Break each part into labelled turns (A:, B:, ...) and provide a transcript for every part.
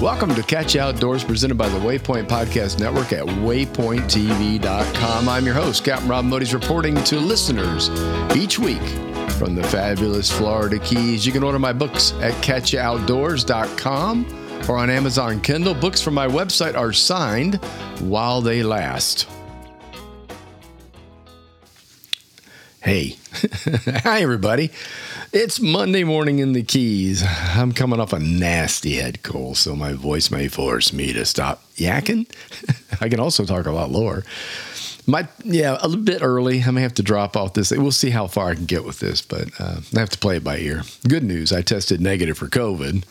A: Welcome to Catch Outdoors, presented by the Waypoint Podcast Network at waypointtv.com. I'm your host, Captain Rob Modys, reporting to listeners each week from the fabulous Florida Keys. You can order my books at catchoutdoors.com or on Amazon Kindle. Books from my website are signed while they last. Hey, hi everybody. It's Monday morning in the Keys. I'm coming off a nasty head cold, so my voice may force me to stop yakking. I can also talk a lot lower. My yeah, a little bit early. I may have to drop off this. We'll see how far I can get with this, but uh, I have to play it by ear. Good news: I tested negative for COVID,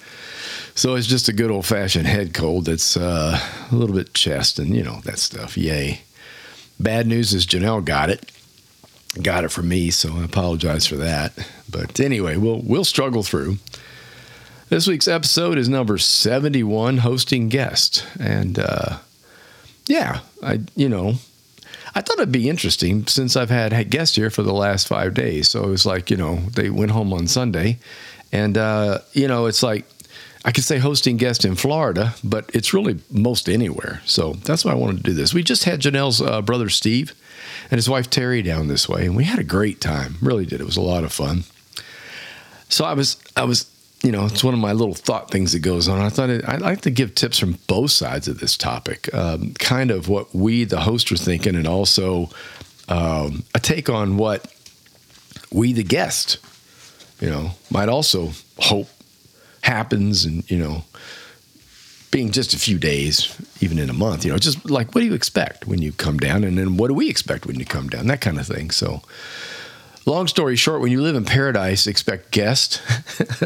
A: so it's just a good old fashioned head cold. That's uh, a little bit chest and you know that stuff. Yay! Bad news is Janelle got it got it from me, so I apologize for that. But anyway, we'll we'll struggle through. This week's episode is number 71, hosting guest. And uh, yeah, I you know, I thought it'd be interesting since I've had guests here for the last five days. So it was like, you know, they went home on Sunday. And uh, you know, it's like I could say hosting guest in Florida, but it's really most anywhere. So that's why I wanted to do this. We just had Janelle's uh, brother Steve and his wife Terry down this way, and we had a great time. Really did. It was a lot of fun. So I was, I was, you know, it's one of my little thought things that goes on. I thought it, I'd like to give tips from both sides of this topic, um, kind of what we, the host, are thinking, and also um, a take on what we, the guest, you know, might also hope happens, and you know, being just a few days, even in a month, you know, just like what do you expect when you come down? And then what do we expect when you come down? That kind of thing. So, long story short, when you live in paradise, expect guests.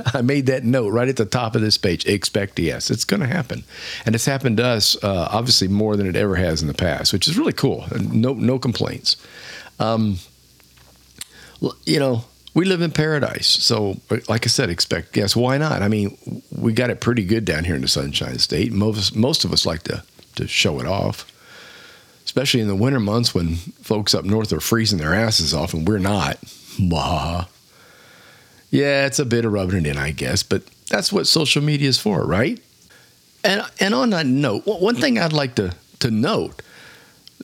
A: I made that note right at the top of this page. Expect yes. It's going to happen. And it's happened to us, uh, obviously, more than it ever has in the past, which is really cool. No, no complaints. Um, you know, we live in paradise. So, like I said, expect guests. Why not? I mean, we got it pretty good down here in the Sunshine State. Most most of us like to to show it off, especially in the winter months when folks up north are freezing their asses off and we're not. Bah. Yeah, it's a bit of rubbing it in, I guess, but that's what social media is for, right? And and on that note, one thing I'd like to to note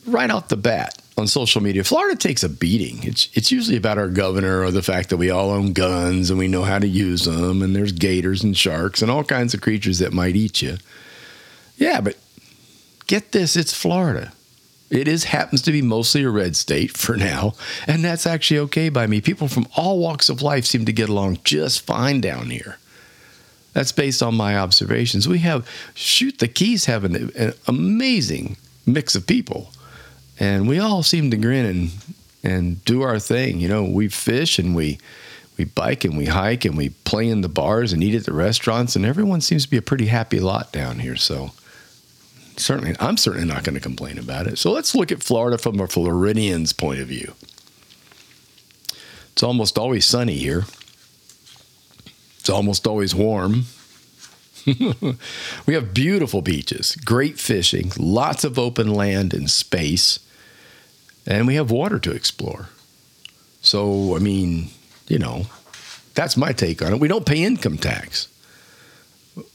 A: right off the bat on social media. Florida takes a beating. It's it's usually about our governor or the fact that we all own guns and we know how to use them and there's gators and sharks and all kinds of creatures that might eat you. Yeah, but get this, it's Florida. It is happens to be mostly a red state for now, and that's actually okay by me. People from all walks of life seem to get along just fine down here. That's based on my observations. We have shoot the keys have an, an amazing mix of people and we all seem to grin and and do our thing. You know, we fish and we we bike and we hike and we play in the bars and eat at the restaurants, and everyone seems to be a pretty happy lot down here. So certainly, I'm certainly not going to complain about it. So let's look at Florida from a Floridian's point of view. It's almost always sunny here. It's almost always warm. we have beautiful beaches, great fishing, lots of open land and space and we have water to explore. So, I mean, you know, that's my take on it. We don't pay income tax.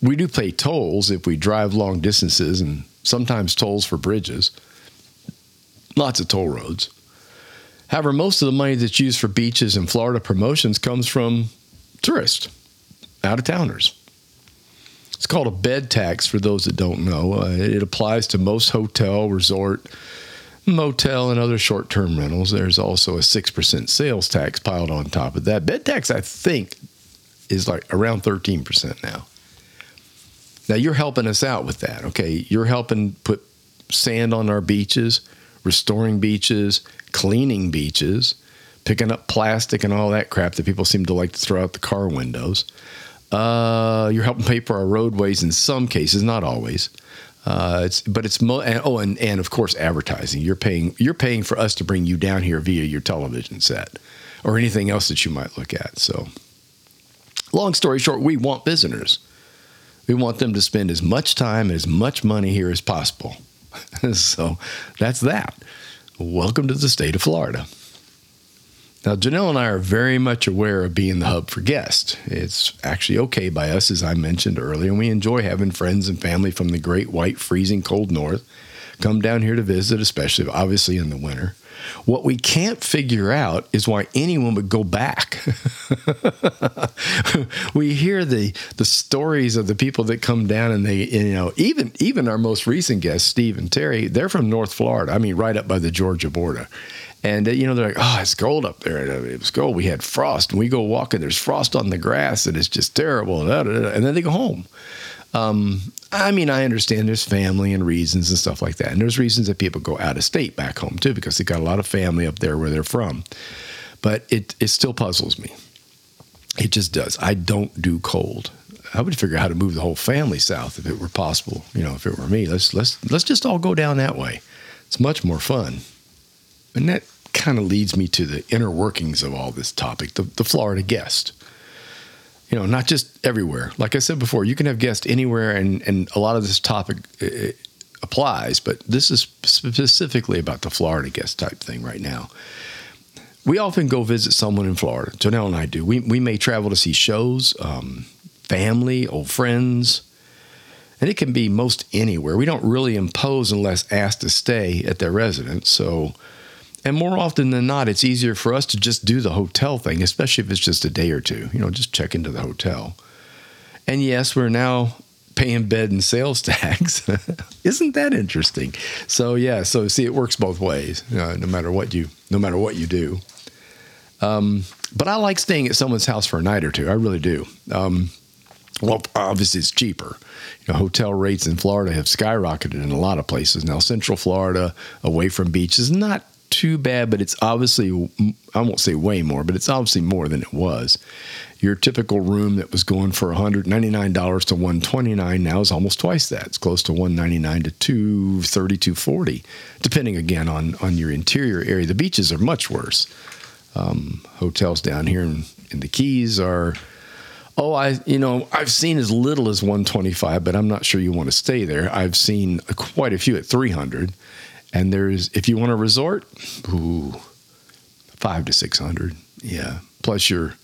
A: We do pay tolls if we drive long distances and sometimes tolls for bridges. Lots of toll roads. However, most of the money that's used for beaches and Florida promotions comes from tourists, out of towners. It's called a bed tax for those that don't know. Uh, it applies to most hotel, resort, motel and other short term rentals. There's also a 6% sales tax piled on top of that. Bed tax, I think, is like around 13% now. Now, you're helping us out with that, okay? You're helping put sand on our beaches, restoring beaches, cleaning beaches, picking up plastic and all that crap that people seem to like to throw out the car windows. Uh, you're helping pay for our roadways in some cases, not always. Uh, it's but it's mo- and, oh and, and of course advertising. You're paying you're paying for us to bring you down here via your television set or anything else that you might look at. So, long story short, we want visitors. We want them to spend as much time and as much money here as possible. so that's that. Welcome to the state of Florida. Now, Janelle and I are very much aware of being the hub for guests. It's actually okay by us, as I mentioned earlier, and we enjoy having friends and family from the great white freezing cold north come down here to visit, especially obviously in the winter. What we can't figure out is why anyone would go back. we hear the the stories of the people that come down and they you know even even our most recent guests Steve and Terry they're from North Florida. I mean right up by the Georgia border. And uh, you know they're like, oh, it's cold up there. It was cold. We had frost, and we go walking. There's frost on the grass, and it's just terrible. And then they go home. Um, I mean, I understand there's family and reasons and stuff like that. And there's reasons that people go out of state back home too, because they got a lot of family up there where they're from. But it, it still puzzles me. It just does. I don't do cold. I would figure out how to move the whole family south if it were possible. You know, if it were me, let's let's let's just all go down that way. It's much more fun. And that kind of leads me to the inner workings of all this topic, the, the Florida guest you know, not just everywhere. Like I said before, you can have guests anywhere, and and a lot of this topic applies, but this is specifically about the Florida guest type thing right now. We often go visit someone in Florida. Janelle and I do. We we may travel to see shows, um, family, old friends, and it can be most anywhere. We don't really impose unless asked to stay at their residence. So and more often than not, it's easier for us to just do the hotel thing, especially if it's just a day or two. You know, just check into the hotel. And yes, we're now paying bed and sales tax. Isn't that interesting? So yeah, so see, it works both ways. Uh, no matter what you, no matter what you do. Um, but I like staying at someone's house for a night or two. I really do. Um, well, obviously it's cheaper. You know, hotel rates in Florida have skyrocketed in a lot of places now. Central Florida, away from beaches, not too bad, but it's obviously, I won't say way more, but it's obviously more than it was. Your typical room that was going for $199 to 129 now is almost twice that. It's close to 199 to $230, $240, depending again on, on your interior area. The beaches are much worse. Um, hotels down here in, in the Keys are Oh, I you know I've seen as little as 125, but I'm not sure you want to stay there. I've seen quite a few at 300, and there's if you want a resort, ooh, five to six hundred. Yeah. Plus your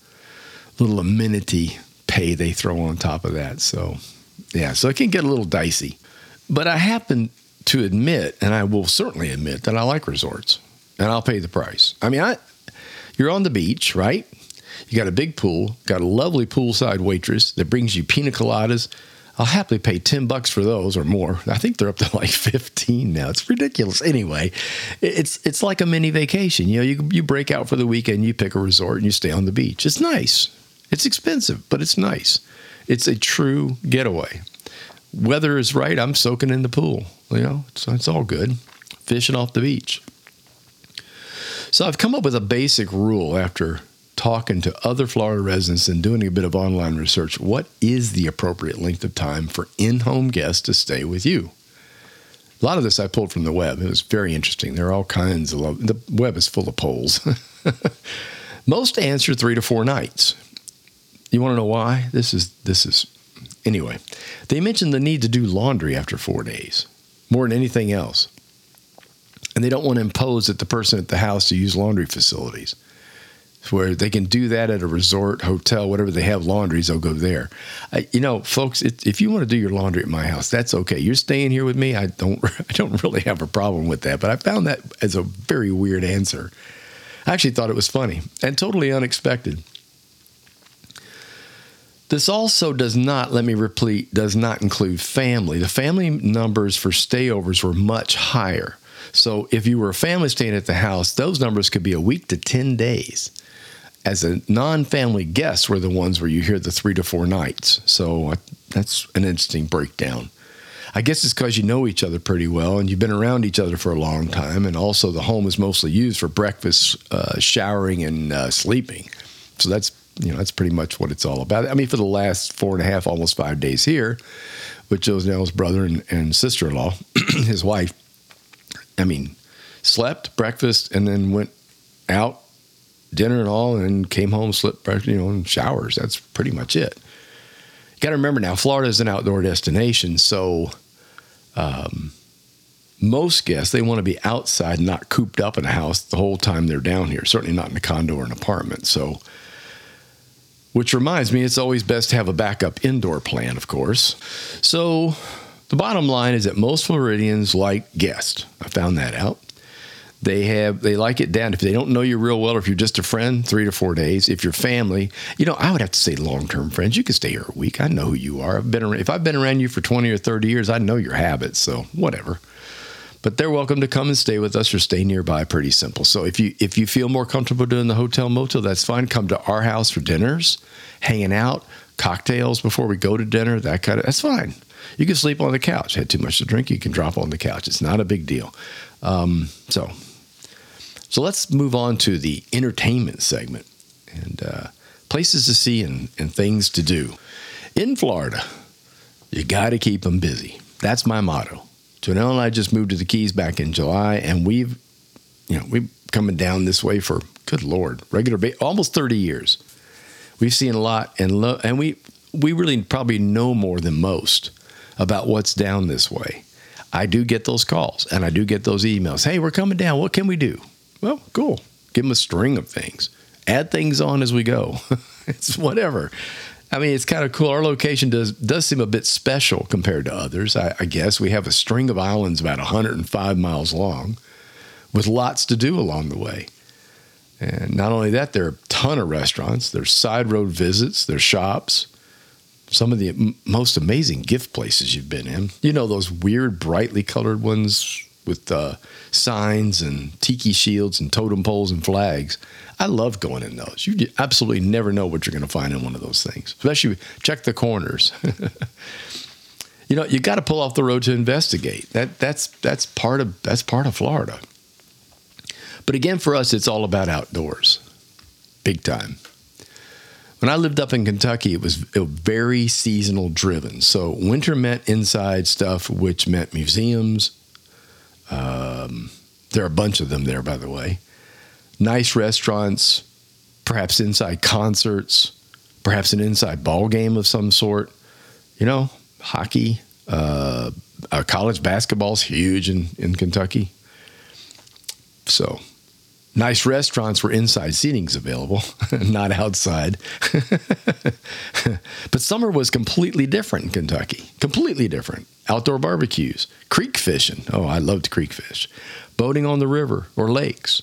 A: little amenity pay they throw on top of that. So yeah, so it can get a little dicey. But I happen to admit, and I will certainly admit that I like resorts. And I'll pay the price. I mean, I you're on the beach, right? You got a big pool, got a lovely poolside waitress that brings you pina coladas I'll happily pay 10 bucks for those or more. I think they're up to like 15 now. It's ridiculous. Anyway, it's it's like a mini vacation. You know, you you break out for the weekend, you pick a resort and you stay on the beach. It's nice. It's expensive, but it's nice. It's a true getaway. Weather is right, I'm soaking in the pool. You know, so it's all good. Fishing off the beach. So I've come up with a basic rule after talking to other Florida residents and doing a bit of online research, what is the appropriate length of time for in home guests to stay with you? A lot of this I pulled from the web. It was very interesting. There are all kinds of the web is full of polls. Most answer three to four nights. You want to know why? This is this is anyway. They mentioned the need to do laundry after four days, more than anything else. And they don't want to impose that the person at the house to use laundry facilities where they can do that at a resort, hotel, whatever they have laundries, they'll go there. I, you know, folks, it, if you want to do your laundry at my house, that's okay. You're staying here with me. I don't, I don't really have a problem with that. But I found that as a very weird answer. I actually thought it was funny and totally unexpected. This also does not, let me repeat, does not include family. The family numbers for stayovers were much higher. So if you were a family staying at the house, those numbers could be a week to 10 days as a non-family guest were the ones where you hear the three to four nights. So uh, that's an interesting breakdown. I guess it's because you know each other pretty well and you've been around each other for a long time, and also the home is mostly used for breakfast, uh, showering, and uh, sleeping. So that's you know that's pretty much what it's all about. I mean, for the last four and a half, almost five days here, with Janelle's brother and, and sister-in-law, his wife. I mean, slept, breakfast, and then went out dinner and all, and came home, slept, you know, in showers. That's pretty much it. Got to remember now, Florida is an outdoor destination, so um, most guests they want to be outside, not cooped up in a house the whole time they're down here. Certainly not in a condo or an apartment. So, which reminds me, it's always best to have a backup indoor plan, of course. So, the bottom line is that most Floridians like guests. I found that out. They have they like it down. If they don't know you real well, or if you're just a friend, three to four days. If you're family, you know, I would have to say long term friends. You can stay here a week. I know who you are. I've been around, if I've been around you for 20 or 30 years, I know your habits. So whatever but they're welcome to come and stay with us or stay nearby pretty simple so if you if you feel more comfortable doing the hotel motel that's fine come to our house for dinners hanging out cocktails before we go to dinner that kind of that's fine you can sleep on the couch had too much to drink you can drop on the couch it's not a big deal um, so so let's move on to the entertainment segment and uh, places to see and, and things to do in florida you got to keep them busy that's my motto Janelle and I just moved to the Keys back in July, and we've, you know, we've coming down this way for good lord, regular ba- almost thirty years. We've seen a lot, and lo- and we we really probably know more than most about what's down this way. I do get those calls, and I do get those emails. Hey, we're coming down. What can we do? Well, cool. Give them a string of things. Add things on as we go. it's whatever. I mean, it's kind of cool. Our location does does seem a bit special compared to others. I, I, guess we have a string of islands about 105 miles long, with lots to do along the way. And not only that, there are a ton of restaurants. There's side road visits. There's shops. Some of the m- most amazing gift places you've been in. You know those weird, brightly colored ones with uh, signs and tiki shields and totem poles and flags. I love going in those. You absolutely never know what you're going to find in one of those things, especially check the corners. you know, you got to pull off the road to investigate. That that's that's part of that's part of Florida. But again, for us, it's all about outdoors, big time. When I lived up in Kentucky, it was, it was very seasonal driven. So winter meant inside stuff, which meant museums. Um, there are a bunch of them there, by the way nice restaurants, perhaps inside concerts, perhaps an inside ball game of some sort. You know, hockey, uh, uh, college basketball is huge in, in Kentucky. So, nice restaurants where inside seating's available, not outside. but summer was completely different in Kentucky. Completely different. Outdoor barbecues, creek fishing. Oh, I loved creek fish. Boating on the river or lakes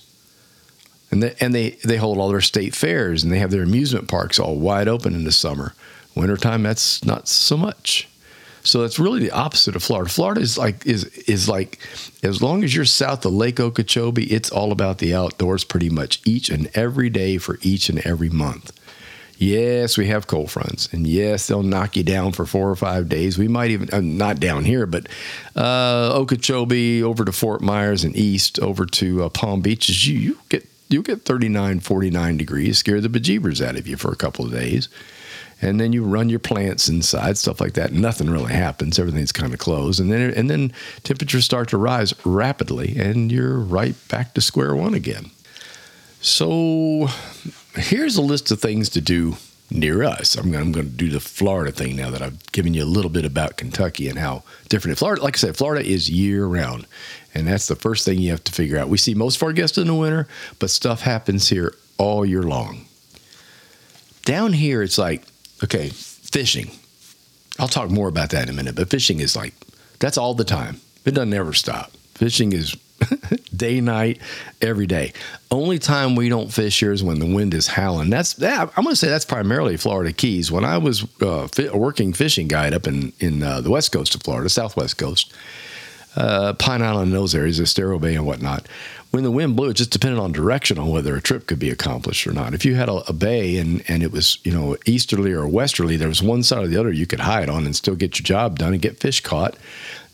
A: and they, and they they hold all their state fairs and they have their amusement parks all wide open in the summer. Wintertime, that's not so much. So that's really the opposite of Florida. Florida is like is is like as long as you're south of Lake Okeechobee, it's all about the outdoors pretty much each and every day for each and every month. Yes, we have cold fronts, and yes, they'll knock you down for four or five days. We might even uh, not down here, but uh, Okeechobee over to Fort Myers and east over to uh, Palm Beaches. You, you get you'll get 39, 49 degrees, scare the bejeebers out of you for a couple of days. And then you run your plants inside, stuff like that. Nothing really happens. Everything's kind of closed. And then, and then temperatures start to rise rapidly, and you're right back to square one again. So here's a list of things to do near us. I'm going, I'm going to do the Florida thing now that I've given you a little bit about Kentucky and how different. Florida, like I said, Florida is year round. And that's the first thing you have to figure out. We see most of our guests in the winter, but stuff happens here all year long. Down here, it's like, okay, fishing. I'll talk more about that in a minute, but fishing is like, that's all the time. It doesn't ever stop. Fishing is day, night, every day. Only time we don't fish here is when the wind is howling. That's that. I'm going to say that's primarily Florida Keys. When I was uh, fi- working fishing guide up in in uh, the west coast of Florida, southwest coast, uh, Pine Island, and those areas, Estero Bay and whatnot. When the wind blew, it just depended on direction on whether a trip could be accomplished or not. If you had a, a, bay and, and it was, you know, easterly or westerly, there was one side or the other you could hide on and still get your job done and get fish caught.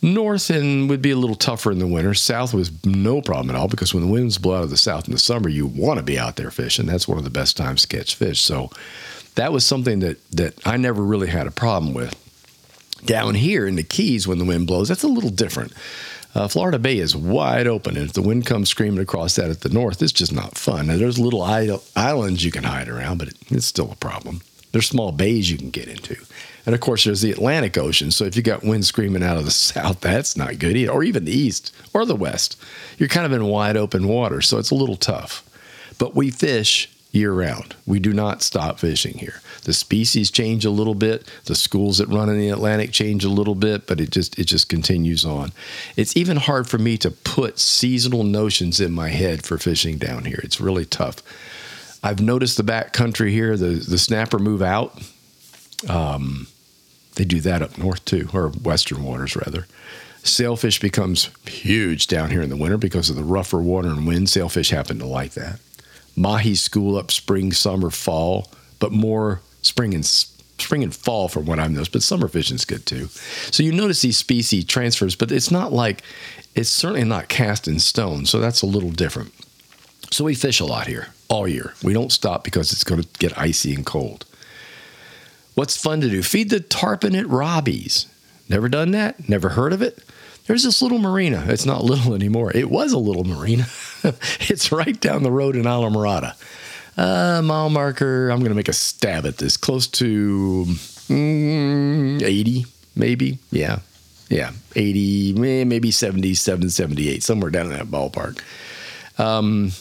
A: North and would be a little tougher in the winter. South was no problem at all because when the winds blow out of the south in the summer, you want to be out there fishing. That's one of the best times to catch fish. So that was something that that I never really had a problem with. Down here in the Keys, when the wind blows, that's a little different. Uh, Florida Bay is wide open, and if the wind comes screaming across that at the north, it's just not fun. Now, there's little islands you can hide around, but it's still a problem. There's small bays you can get into. And of course, there's the Atlantic Ocean. So if you got wind screaming out of the south, that's not good either, or even the east or the west. You're kind of in wide open water, so it's a little tough. But we fish year round. We do not stop fishing here. The species change a little bit. The schools that run in the Atlantic change a little bit, but it just it just continues on. It's even hard for me to put seasonal notions in my head for fishing down here. It's really tough. I've noticed the back country here, the the snapper move out. Um, they do that up north too, or western waters rather. Sailfish becomes huge down here in the winter because of the rougher water and wind. Sailfish happen to like that. Mahi school up spring, summer, fall, but more spring and spring and fall from what I've noticed. But summer is good too. So you notice these species transfers, but it's not like it's certainly not cast in stone. So that's a little different. So we fish a lot here all year. We don't stop because it's going to get icy and cold. What's fun to do? Feed the tarpon at Robbie's. Never done that? Never heard of it? There's this little marina. It's not little anymore. It was a little marina. it's right down the road in Islamorada. Uh, mile marker, I'm going to make a stab at this. Close to mm, 80, maybe. Yeah. Yeah. 80, maybe 77, 78, somewhere down in that ballpark. Um,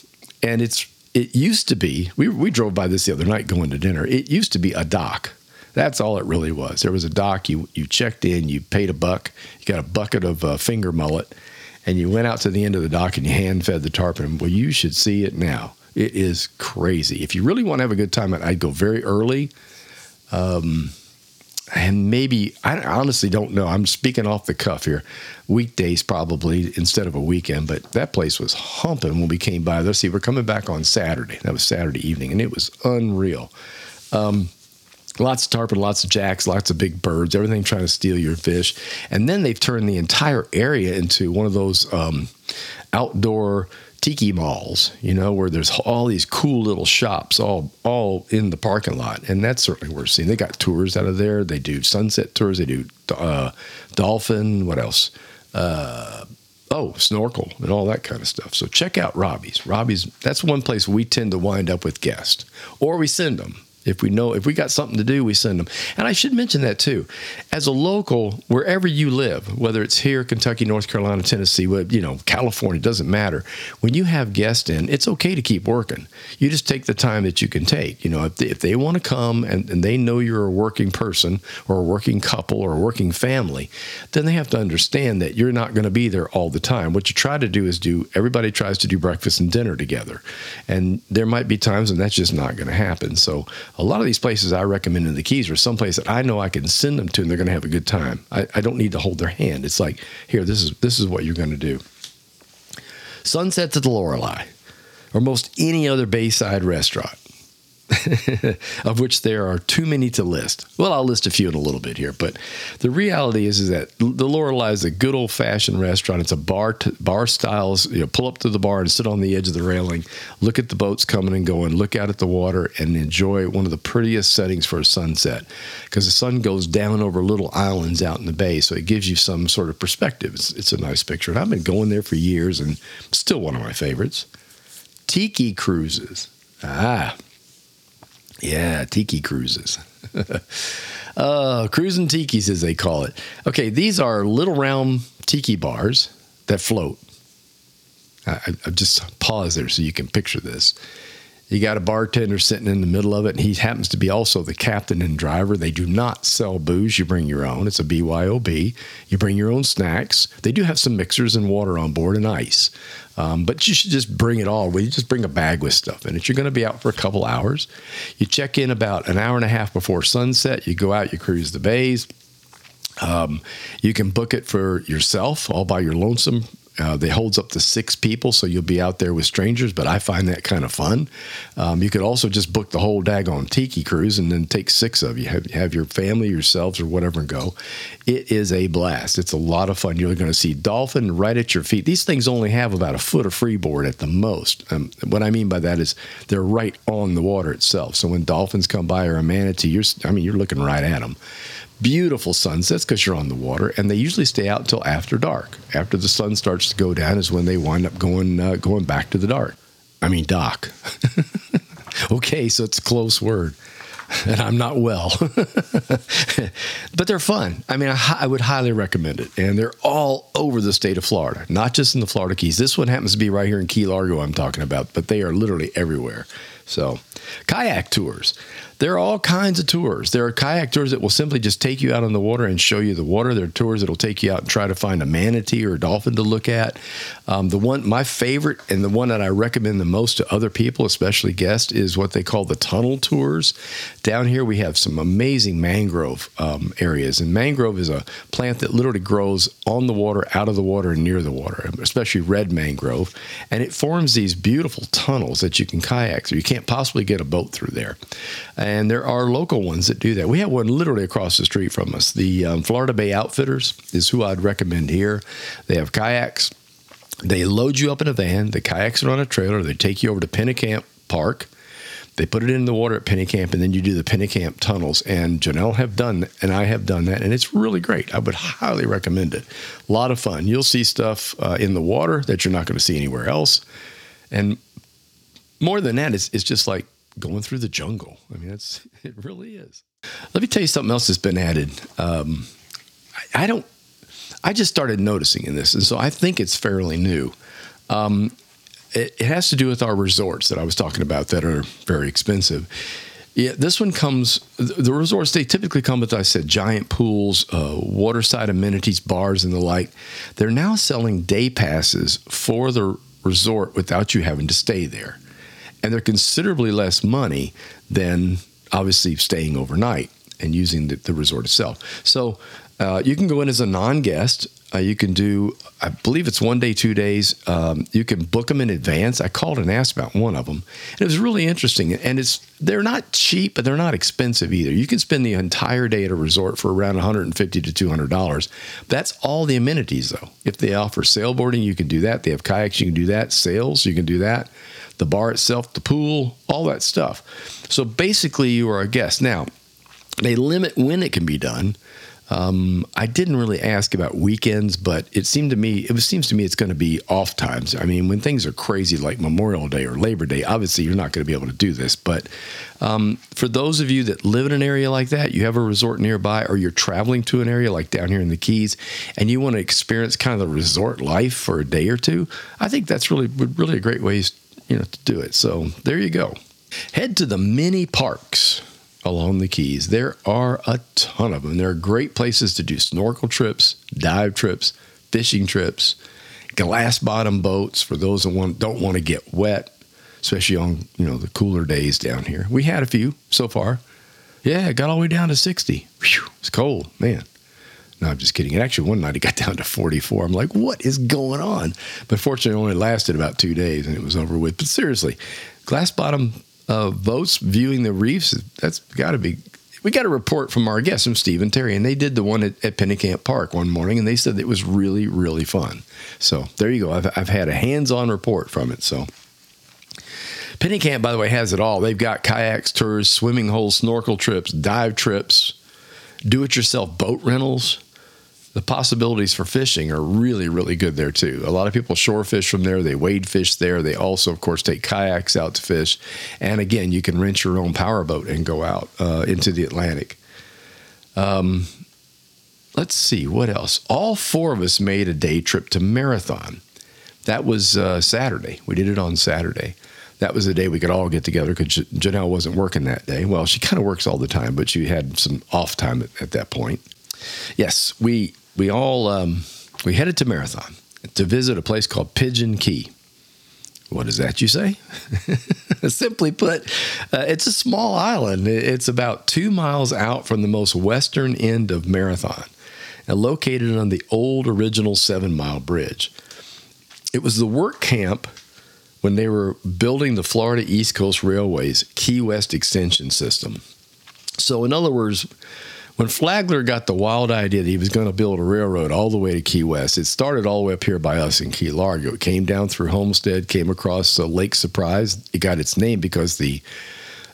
A: and it's it used to be, we, we drove by this the other night going to dinner. It used to be a dock that's all it really was. There was a dock. You you checked in. You paid a buck. You got a bucket of uh, finger mullet, and you went out to the end of the dock and you hand fed the tarpon. Well, you should see it now. It is crazy. If you really want to have a good time, I'd go very early. Um, and maybe I honestly don't know. I'm speaking off the cuff here. Weekdays probably instead of a weekend, but that place was humping when we came by. Let's see, we're coming back on Saturday. That was Saturday evening, and it was unreal. Um, Lots of tarpon, lots of jacks, lots of big birds, everything trying to steal your fish. And then they've turned the entire area into one of those um, outdoor tiki malls, you know, where there's all these cool little shops all all in the parking lot, and that's certainly worth seeing. They got tours out of there. They do sunset tours. They do uh, dolphin. What else? Uh, oh, snorkel and all that kind of stuff. So check out Robbie's. Robbie's. That's one place we tend to wind up with guests, or we send them. If we know, if we got something to do, we send them. And I should mention that too. As a local, wherever you live, whether it's here, Kentucky, North Carolina, Tennessee, you know, California, doesn't matter. When you have guests in, it's okay to keep working. You just take the time that you can take. You know, if they, if they want to come and, and they know you're a working person or a working couple or a working family, then they have to understand that you're not going to be there all the time. What you try to do is do, everybody tries to do breakfast and dinner together. And there might be times when that's just not going to happen. So, a lot of these places I recommend in the Keys are someplace that I know I can send them to and they're going to have a good time. I, I don't need to hold their hand. It's like, here, this is this is what you're going to do. Sunsets at the Lorelei, or most any other Bayside restaurant. of which there are too many to list. Well, I'll list a few in a little bit here, but the reality is, is that the Lorelei is a good old fashioned restaurant. It's a bar t- bar styles. You know, pull up to the bar and sit on the edge of the railing, look at the boats coming and going, look out at the water, and enjoy one of the prettiest settings for a sunset because the sun goes down over little islands out in the bay, so it gives you some sort of perspective. It's, it's a nice picture, and I've been going there for years, and still one of my favorites. Tiki cruises. Ah, yeah, tiki cruises. uh, cruising tikis, as they call it. Okay, these are little round tiki bars that float. I, I just pause there so you can picture this. You got a bartender sitting in the middle of it, and he happens to be also the captain and driver. They do not sell booze. You bring your own. It's a BYOB. You bring your own snacks. They do have some mixers and water on board and ice. Um, but you should just bring it all. You just bring a bag with stuff in it. You're going to be out for a couple hours. You check in about an hour and a half before sunset. You go out, you cruise the bays. Um, you can book it for yourself all by your lonesome uh, they holds up to six people, so you'll be out there with strangers. But I find that kind of fun. Um, you could also just book the whole daggone tiki cruise and then take six of you. Have, have your family, yourselves, or whatever, and go. It is a blast. It's a lot of fun. You're going to see dolphin right at your feet. These things only have about a foot of freeboard at the most. Um, what I mean by that is they're right on the water itself. So when dolphins come by or a manatee, you're I mean you're looking right at them beautiful sunsets because you're on the water, and they usually stay out until after dark. After the sun starts to go down is when they wind up going uh, going back to the dark. I mean, dock. okay, so it's a close word. and I'm not well. but they're fun. I mean, I, I, would highly recommend it. And they're all over the state of Florida, not just in the Florida Keys. This one happens to be right here in Key Largo, I'm talking about, but they are literally everywhere. So, kayak tours. There are all kinds of tours. There are kayak tours that will simply just take you out on the water and show you the water. There are tours that will take you out and try to find a manatee or a dolphin to look at. Um, the one, my favorite, and the one that I recommend the most to other people, especially guests, is what they call the tunnel tours. Down here, we have some amazing mangrove um, areas, and mangrove is a plant that literally grows on the water, out of the water, and near the water, especially red mangrove, and it forms these beautiful tunnels that you can kayak through. You can't possibly get a boat through there. And there are local ones that do that. We have one literally across the street from us. The um, Florida Bay Outfitters is who I'd recommend here. They have kayaks. They load you up in a van. The kayaks are on a trailer. They take you over to Pennekamp Park. They put it in the water at Pennekamp, and then you do the Pennekamp tunnels. And Janelle have done, and I have done that, and it's really great. I would highly recommend it. A lot of fun. You'll see stuff uh, in the water that you're not going to see anywhere else, and more than that, it's, it's just like going through the jungle. I mean, it's it really is. Let me tell you something else that's been added. Um, I, I, don't. I just started noticing in this, and so I think it's fairly new. Um, it, it, has to do with our resorts that I was talking about that are very expensive. Yeah, this one comes. The resorts they typically come with, I said, giant pools, uh, waterside amenities, bars, and the like. They're now selling day passes for the resort without you having to stay there and they're considerably less money than obviously staying overnight and using the, the resort itself. So uh, you can go in as a non-guest. Uh, you can do, I believe it's one day, two days. Um, you can book them in advance. I called and asked about one of them, and it was really interesting. And it's they're not cheap, but they're not expensive either. You can spend the entire day at a resort for around 150 to 200 dollars. That's all the amenities, though. If they offer sailboarding, you can do that. They have kayaks, you can do that. Sails, you can do that the bar itself, the pool, all that stuff. So basically, you are a guest. Now, they limit when it can be done. Um, I didn't really ask about weekends, but it seemed to me it seems to me it's going to be off times. I mean, when things are crazy like Memorial Day or Labor Day, obviously you're not going to be able to do this. But um, for those of you that live in an area like that, you have a resort nearby, or you're traveling to an area like down here in the Keys, and you want to experience kind of the resort life for a day or two, I think that's really really a great way you know, to do it. So there you go. Head to the mini parks along the Keys. There are a ton of them. There are great places to do snorkel trips, dive trips, fishing trips, glass bottom boats for those that want, don't want to get wet, especially on you know the cooler days down here. We had a few so far. Yeah, it got all the way down to 60. Whew, it's cold, man. No, I'm just kidding. It actually one night it got down to 44. I'm like, what is going on? But fortunately, it only lasted about two days and it was over with. But seriously, glass bottom uh, boats viewing the reefs, that's got to be. We got a report from our guests, from Steve and Terry, and they did the one at, at Pennekamp Park one morning, and they said it was really, really fun. So there you go. I've, I've had a hands on report from it. So Pennekamp, by the way, has it all. They've got kayaks, tours, swimming holes, snorkel trips, dive trips, do it yourself boat rentals the possibilities for fishing are really, really good there too. A lot of people shore fish from there. They wade fish there. They also, of course, take kayaks out to fish. And again, you can rent your own powerboat and go out uh, into the Atlantic. Um, let's see what else. All four of us made a day trip to Marathon. That was uh, Saturday. We did it on Saturday. That was the day we could all get together because Janelle wasn't working that day. Well, she kind of works all the time, but she had some off time at, at that point. Yes, we we all um, we headed to Marathon to visit a place called Pigeon Key. What is that you say? Simply put, uh, it's a small island. It's about two miles out from the most western end of Marathon and located on the old original seven mile bridge. It was the work camp when they were building the Florida East Coast Railway's Key West extension system. So, in other words, when Flagler got the wild idea that he was going to build a railroad all the way to Key West, it started all the way up here by us in Key Largo. It came down through Homestead, came across Lake Surprise. It got its name because the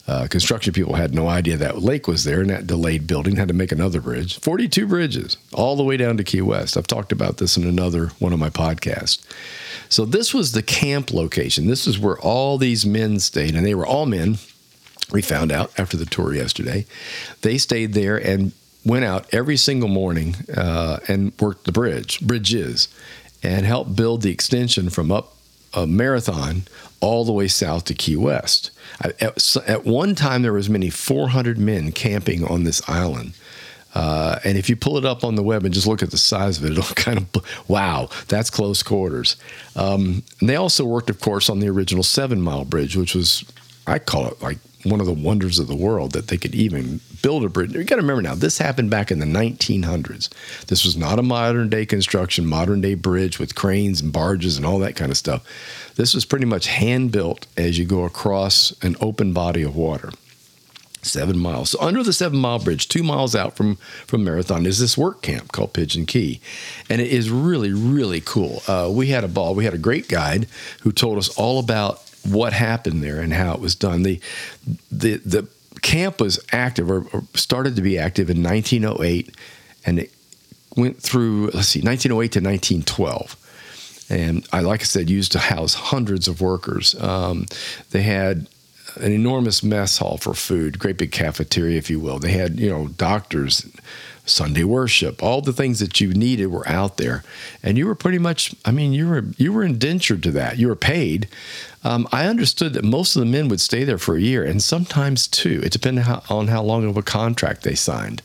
A: uh, construction people had no idea that lake was there, and that delayed building had to make another bridge. 42 bridges all the way down to Key West. I've talked about this in another one of my podcasts. So, this was the camp location. This is where all these men stayed, and they were all men we found out after the tour yesterday. They stayed there and went out every single morning uh, and worked the bridge, bridges, and helped build the extension from up a marathon all the way south to Key West. At, at one time, there was many 400 men camping on this island. Uh, and if you pull it up on the web and just look at the size of it, it'll kind of, wow, that's close quarters. Um, and they also worked, of course, on the original Seven Mile Bridge, which was, I call it like one of the wonders of the world that they could even build a bridge. You got to remember now, this happened back in the 1900s. This was not a modern day construction, modern day bridge with cranes and barges and all that kind of stuff. This was pretty much hand built as you go across an open body of water. Seven miles. So under the seven mile bridge, two miles out from from Marathon, is this work camp called Pigeon Key, and it is really really cool. Uh, we had a ball. We had a great guide who told us all about what happened there and how it was done. The the the camp was active or, or started to be active in 1908, and it went through let's see 1908 to 1912 and I, like I said, used to house hundreds of workers. Um, they had an enormous mess hall for food, great big cafeteria, if you will. They had, you know, doctors, Sunday worship, all the things that you needed were out there, and you were pretty much. I mean, you were you were indentured to that. You were paid. Um, I understood that most of the men would stay there for a year, and sometimes two. It depended how, on how long of a contract they signed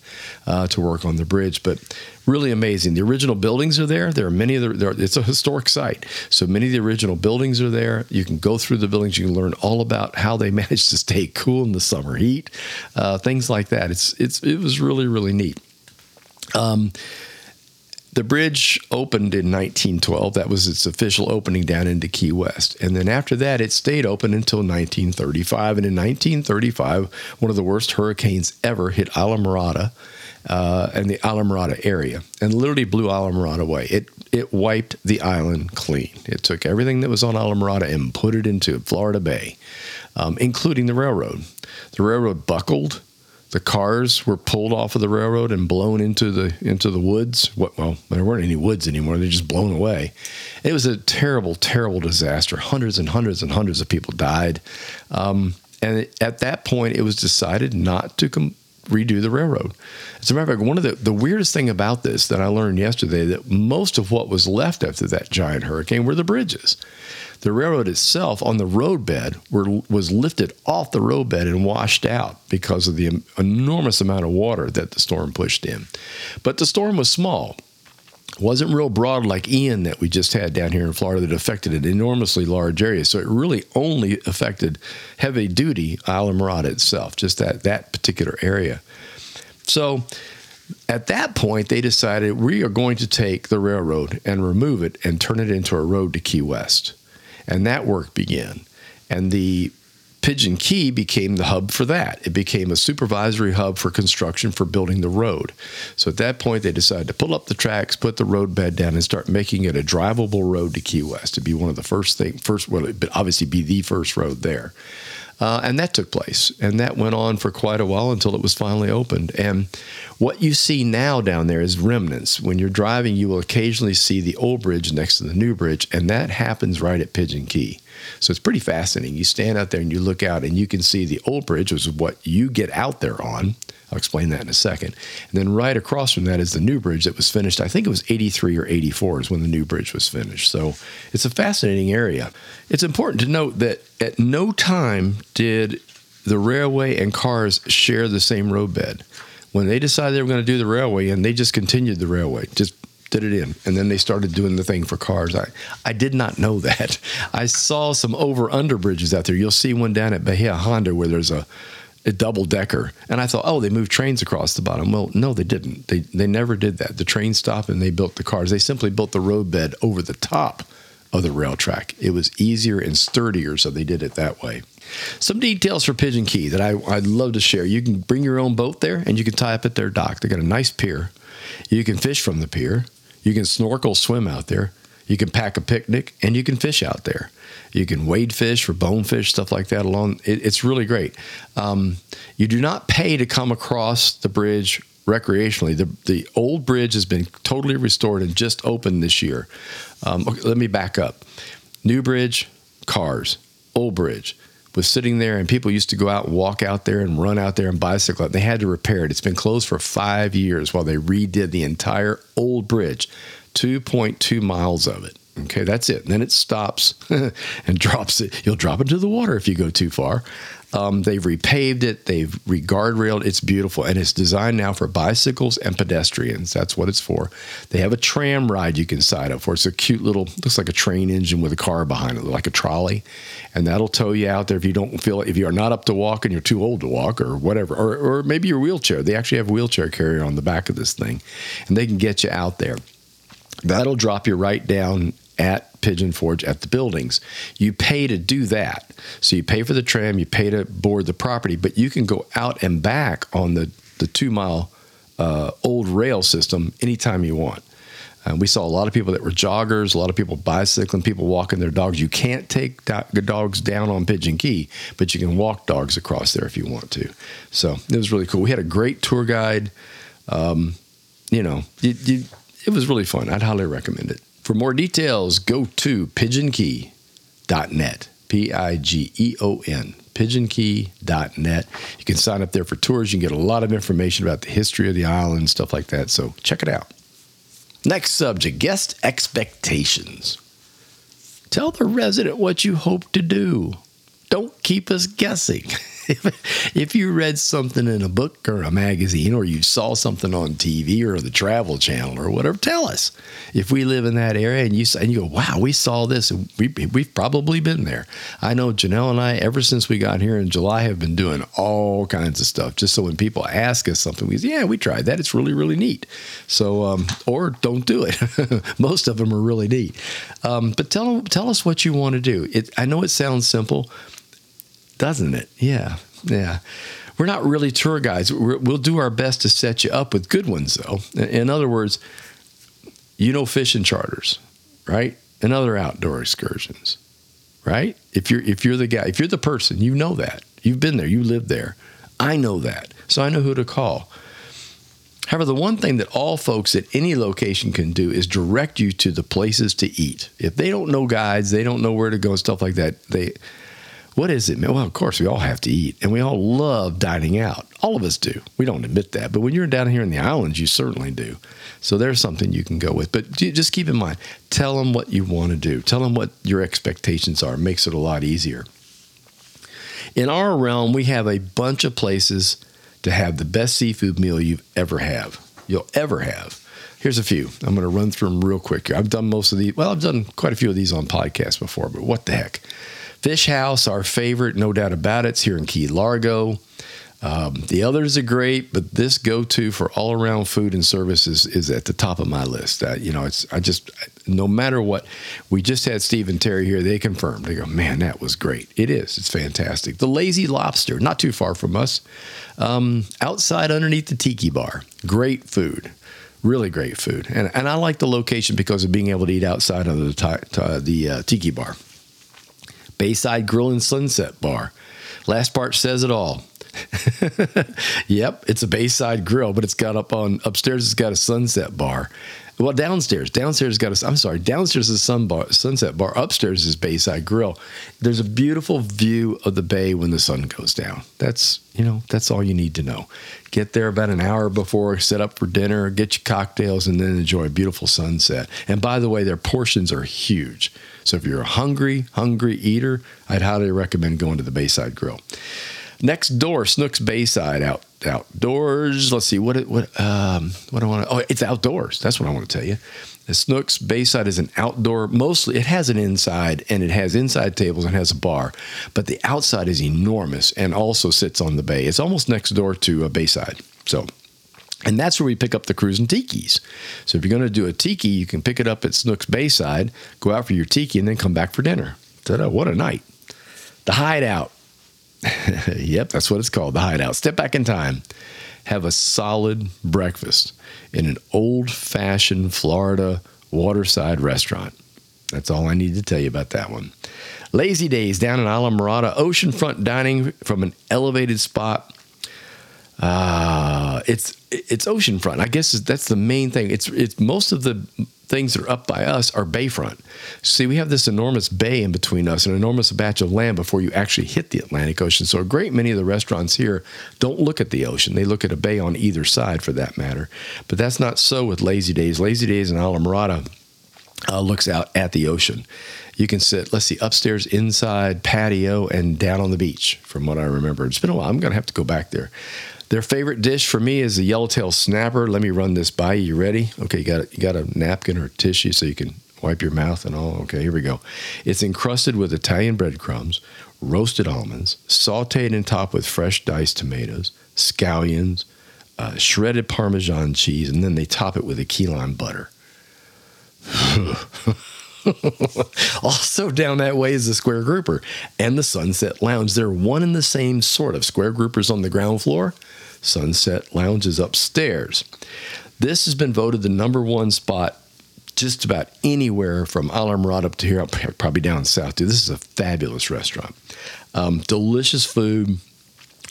A: uh, to work on the bridge. But really amazing. The original buildings are there. There are many of the. There, it's a historic site, so many of the original buildings are there. You can go through the buildings. You can learn all about how they managed to stay cool in the summer heat, uh, things like that. It's it's it was really really neat. Um, the bridge opened in 1912. That was its official opening down into Key West. And then after that, it stayed open until 1935. And in 1935, one of the worst hurricanes ever hit Islamorada uh, and the Islamorada area and literally blew Islamorada away. It, it wiped the island clean. It took everything that was on Islamorada and put it into Florida Bay, um, including the railroad. The railroad buckled the cars were pulled off of the railroad and blown into the into the woods. What, well, there weren't any woods anymore; they're just blown away. It was a terrible, terrible disaster. Hundreds and hundreds and hundreds of people died. Um, and at that point, it was decided not to com- redo the railroad. As a matter of fact, one of the, the weirdest thing about this that I learned yesterday that most of what was left after that giant hurricane were the bridges. The railroad itself on the roadbed were, was lifted off the roadbed and washed out because of the enormous amount of water that the storm pushed in. But the storm was small. It wasn't real broad like Ian that we just had down here in Florida that affected an enormously large area. So it really only affected heavy duty Islamorada itself, just that, that particular area. So at that point, they decided we are going to take the railroad and remove it and turn it into a road to Key West. And that work began. And the Pigeon Key became the hub for that. It became a supervisory hub for construction for building the road. So at that point, they decided to pull up the tracks, put the road bed down, and start making it a drivable road to Key West to be one of the first thing, first, well, but obviously be the first road there. Uh, and that took place. And that went on for quite a while until it was finally opened. And what you see now down there is remnants. When you're driving, you will occasionally see the old bridge next to the new bridge, and that happens right at Pigeon Key. So it's pretty fascinating. You stand out there and you look out, and you can see the old bridge, which is what you get out there on. I'll explain that in a second. And then right across from that is the new bridge that was finished. I think it was 83 or 84 is when the new bridge was finished. So it's a fascinating area. It's important to note that at no time did the railway and cars share the same roadbed. When they decided they were going to do the railway and they just continued the railway, just. And then they started doing the thing for cars. I, I did not know that. I saw some over under bridges out there. You'll see one down at Bahia Honda where there's a a double decker. And I thought, oh, they moved trains across the bottom. Well, no, they didn't. They they never did that. The train stopped and they built the cars. They simply built the roadbed over the top of the rail track. It was easier and sturdier, so they did it that way. Some details for Pigeon Key that I, I'd love to share. You can bring your own boat there and you can tie up at their dock. They got a nice pier. You can fish from the pier. You can snorkel, swim out there. You can pack a picnic and you can fish out there. You can wade fish for bonefish, stuff like that. Along, it, it's really great. Um, you do not pay to come across the bridge recreationally. The the old bridge has been totally restored and just opened this year. Um, okay, let me back up. New bridge, cars. Old bridge. Was sitting there, and people used to go out and walk out there and run out there and bicycle. They had to repair it. It's been closed for five years while they redid the entire old bridge, 2.2 miles of it. Okay, that's it. And then it stops and drops it. You'll drop into the water if you go too far. Um, they've repaved it, they've re-guardrailed. It's beautiful, and it's designed now for bicycles and pedestrians. That's what it's for. They have a tram ride you can sign up for. It's a cute little, looks like a train engine with a car behind it, like a trolley, and that'll tow you out there if you don't feel if you are not up to walk and you're too old to walk or whatever, or or maybe your wheelchair. They actually have a wheelchair carrier on the back of this thing, and they can get you out there. That'll drop you right down at Pigeon Forge at the buildings. You pay to do that. So you pay for the tram, you pay to board the property, but you can go out and back on the, the two mile uh, old rail system anytime you want. Uh, we saw a lot of people that were joggers, a lot of people bicycling, people walking their dogs. You can't take do- dogs down on Pigeon Key, but you can walk dogs across there if you want to. So it was really cool. We had a great tour guide. Um, you know, you, you, it was really fun. I'd highly recommend it. For more details, go to pigeonkey.net. P I G E O N, pigeonkey.net. You can sign up there for tours. You can get a lot of information about the history of the island, stuff like that. So check it out. Next subject guest expectations. Tell the resident what you hope to do. Don't keep us guessing. if you read something in a book or a magazine or you saw something on TV or the travel channel or whatever, tell us. If we live in that area and you and you go, wow, we saw this and we, we've probably been there. I know Janelle and I, ever since we got here in July, have been doing all kinds of stuff just so when people ask us something, we say, yeah, we tried that. It's really, really neat. So, um, or don't do it. Most of them are really neat. Um, but tell, tell us what you want to do. It, I know it sounds simple doesn't it? Yeah, yeah. We're not really tour guides. we will do our best to set you up with good ones, though. In other words, you know fishing charters, right? And other outdoor excursions, right? If you're if you're the guy, if you're the person, you know that. You've been there, you live there. I know that. So I know who to call. However, the one thing that all folks at any location can do is direct you to the places to eat. If they don't know guides, they don't know where to go and stuff like that, they what is it? Well, of course, we all have to eat, and we all love dining out. All of us do. We don't admit that, but when you're down here in the islands, you certainly do. So there's something you can go with. But just keep in mind, tell them what you want to do. Tell them what your expectations are. It makes it a lot easier. In our realm, we have a bunch of places to have the best seafood meal you've ever have. You'll ever have. Here's a few. I'm going to run through them real quick. I've done most of these. Well, I've done quite a few of these on podcasts before, but what the heck? Fish House, our favorite, no doubt about it. It's here in Key Largo. Um, the others are great, but this go-to for all-around food and services is at the top of my list. Uh, you know, it's I just no matter what. We just had Steve and Terry here. They confirmed. They go, man, that was great. It is. It's fantastic. The Lazy Lobster, not too far from us, um, outside underneath the Tiki Bar. Great food really great food. And, and I like the location because of being able to eat outside of the, the uh, tiki bar. Bayside Grill and Sunset Bar. Last part says it all. yep, it's a Bayside Grill, but it's got up on upstairs. It's got a Sunset Bar. Well, downstairs, downstairs got a. I'm sorry, downstairs is sun bar, Sunset Bar. Upstairs is Bayside Grill. There's a beautiful view of the bay when the sun goes down. That's you know that's all you need to know. Get there about an hour before, set up for dinner, get your cocktails, and then enjoy a beautiful sunset. And by the way, their portions are huge. So if you're a hungry, hungry eater, I'd highly recommend going to the Bayside Grill. Next door, Snooks Bayside out outdoors. Let's see what it, what um what I want to. Oh, it's outdoors. That's what I want to tell you. The Snooks Bayside is an outdoor. Mostly, it has an inside and it has inside tables and has a bar, but the outside is enormous and also sits on the bay. It's almost next door to a Bayside. So and that's where we pick up the cruising tikis. So if you're going to do a tiki, you can pick it up at Snooks Bayside, go out for your tiki, and then come back for dinner. Ta-da, what a night. The Hideout. yep, that's what it's called, the Hideout. Step back in time. Have a solid breakfast in an old fashioned Florida waterside restaurant. That's all I need to tell you about that one. Lazy Days down in Islamorada, oceanfront dining from an elevated spot uh, it's it's oceanfront. I guess that's the main thing. It's it's most of the things that are up by us are bayfront. See, we have this enormous bay in between us, an enormous batch of land before you actually hit the Atlantic Ocean. So a great many of the restaurants here don't look at the ocean; they look at a bay on either side, for that matter. But that's not so with Lazy Days. Lazy Days in Islamorada uh, looks out at the ocean. You can sit, let's see, upstairs, inside, patio, and down on the beach, from what I remember. It's been a while. I'm going to have to go back there. Their favorite dish for me is the yellowtail snapper. Let me run this by you. You ready? Okay, you got a, you got a napkin or a tissue so you can wipe your mouth and all. Okay, here we go. It's encrusted with Italian breadcrumbs, roasted almonds, sauteed and topped with fresh diced tomatoes, scallions, uh, shredded Parmesan cheese, and then they top it with a key lime butter. also down that way is the Square Grouper and the Sunset Lounge. They're one and the same sort of Square Groupers on the ground floor, Sunset Lounge is upstairs. This has been voted the number one spot just about anywhere from Islamorada up to here, probably down south too. This is a fabulous restaurant. Um, delicious food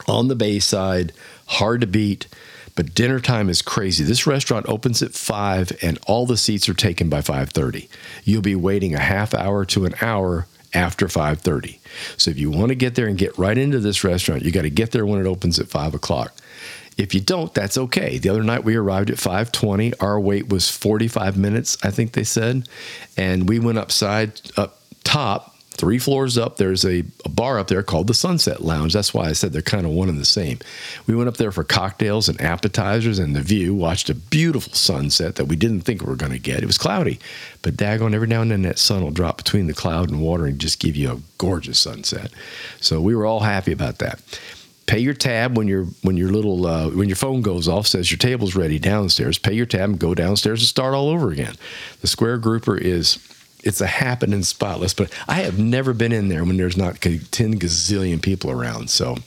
A: on the Bayside, hard to beat. But dinner time is crazy. This restaurant opens at 5 and all the seats are taken by 5:30. You'll be waiting a half hour to an hour after 5:30. So if you want to get there and get right into this restaurant, you got to get there when it opens at 5 o'clock. If you don't, that's okay. The other night we arrived at 5:20. Our wait was 45 minutes, I think they said, and we went upside up top three floors up, there's a, a, bar up there called the Sunset Lounge. That's why I said they're kind of one and the same. We went up there for cocktails and appetizers and the view, watched a beautiful sunset that we didn't think we were going to get. It was cloudy, but daggone, every now and then that sun will drop between the cloud and water and just give you a gorgeous sunset. So we were all happy about that. Pay your tab when your when your little uh, when your phone goes off says your table's ready downstairs. Pay your tab and go downstairs and start all over again. The Square Grouper is it's a happening spotless. But I have never been in there when there's not ten gazillion people around. So,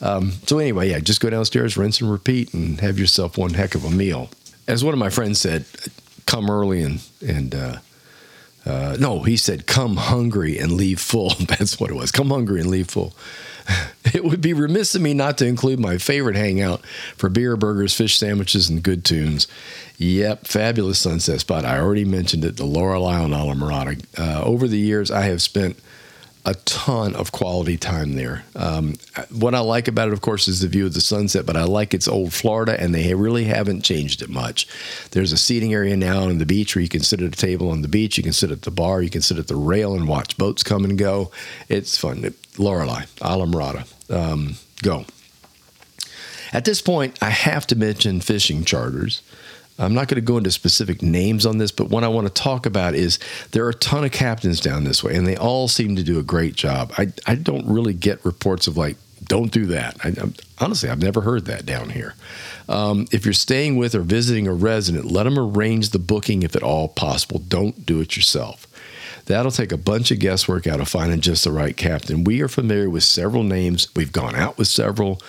A: um, so anyway, yeah, just go downstairs, rinse and repeat, and have yourself one heck of a meal. As one of my friends said, come early and and. Uh, uh, no, he said, come hungry and leave full. That's what it was. Come hungry and leave full. It would be remiss of me not to include my favorite hangout for beer, burgers, fish sandwiches, and good tunes. Yep, fabulous sunset spot. I already mentioned it, the Lorelei on Islamorada. Uh, over the years, I have spent a ton of quality time there. Um, what I like about it, of course, is the view of the sunset, but I like its old Florida, and they really haven't changed it much. There's a seating area now on the beach where you can sit at a table on the beach, you can sit at the bar, you can sit at the rail and watch boats come and go. It's fun. Lorelei, Islamorada. Um, go. At this point, I have to mention fishing charters. I'm not going to go into specific names on this, but what I want to talk about is there are a ton of captains down this way, and they all seem to do a great job. I, I don't really get reports of like, don't do that. I, honestly, I've never heard that down here. Um, if you're staying with or visiting a resident, let them arrange the booking if at all possible. Don't do it yourself. That'll take a bunch of guesswork out of finding just the right captain. We are familiar with several names. We've gone out with several.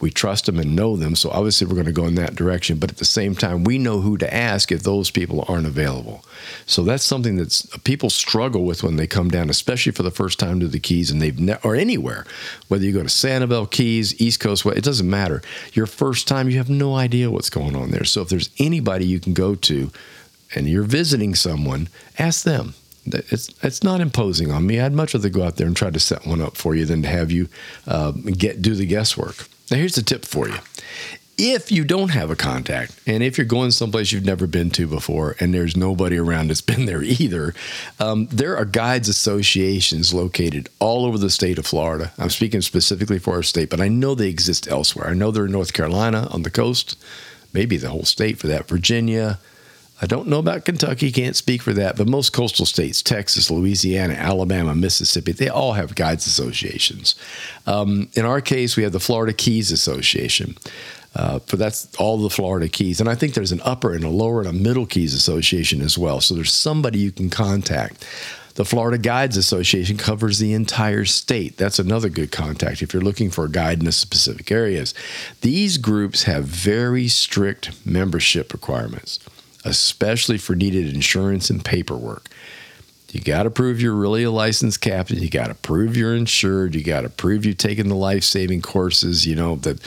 A: We trust them and know them. So obviously, we're going to go in that direction. But at the same time, we know who to ask if those people aren't available. So that's something that people struggle with when they come down, especially for the first time to the Keys and they've ne- or anywhere, whether you go to Sanibel Keys, East Coast, it doesn't matter. Your first time, you have no idea what's going on there. So if there's anybody you can go to, and you're visiting someone, ask them it's it's not imposing on me. I'd much rather go out there and try to set one up for you than to have you uh, get do the guesswork. Now, here's a tip for you. If you don't have a contact, and if you're going someplace you've never been to before, and there's nobody around that's been there either, um, there are guides associations located all over the state of Florida. I'm speaking specifically for our state, but I know they exist elsewhere. I know they're in North Carolina on the coast, maybe the whole state for that, Virginia, I don't know about Kentucky, can't speak for that, but most coastal states, Texas, Louisiana, Alabama, Mississippi, they all have guides associations. Um, in our case, we have the Florida Keys Association. Uh, for that's all the Florida Keys. And I think there's an upper and a lower and a middle Keys Association as well. So there's somebody you can contact. The Florida Guides Association covers the entire state. That's another good contact if you're looking for a guide in specific areas. These groups have very strict membership requirements especially for needed insurance and paperwork. You got to prove you're really a licensed captain. You got to prove you're insured. You got to prove you've taken the life saving courses. You know that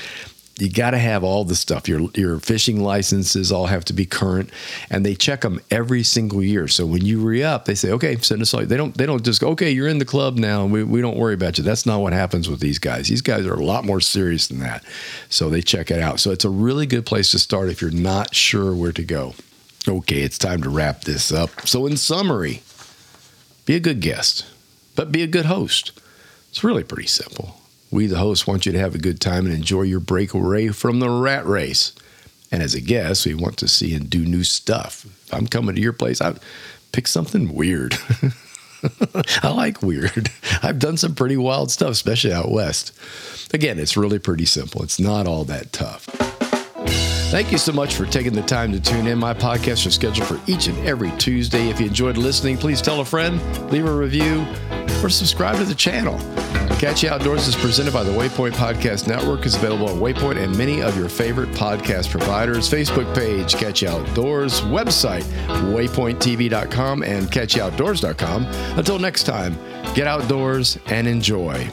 A: you got to have all the stuff. Your your fishing licenses all have to be current, and they check them every single year. So when you re up, they say, okay, send us all. They don't they don't just go, okay, you're in the club now. We we don't worry about you. That's not what happens with these guys. These guys are a lot more serious than that. So they check it out. So it's a really good place to start if you're not sure where to go. Okay, it's time to wrap this up. So in summary, be a good guest, but be a good host. It's really pretty simple. We, the hosts, want you to have a good time and enjoy your break away from the rat race. And as a guest, we want to see and do new stuff. If I'm coming to your place, I pick something weird. I like weird. I've done some pretty wild stuff, especially out west. Again, it's really pretty simple. It's not all that tough. Thank you so much for taking the time to tune in. My podcasts are scheduled for each and every Tuesday. If you enjoyed listening, please tell a friend, leave a review, or subscribe to the channel. Catchy Outdoors is presented by the Waypoint Podcast Network. is available on Waypoint and many of your favorite podcast providers. Facebook page, Catchy Outdoors. Website, waypointtv.com and catchyoutdoors.com. Until next time, get outdoors and enjoy.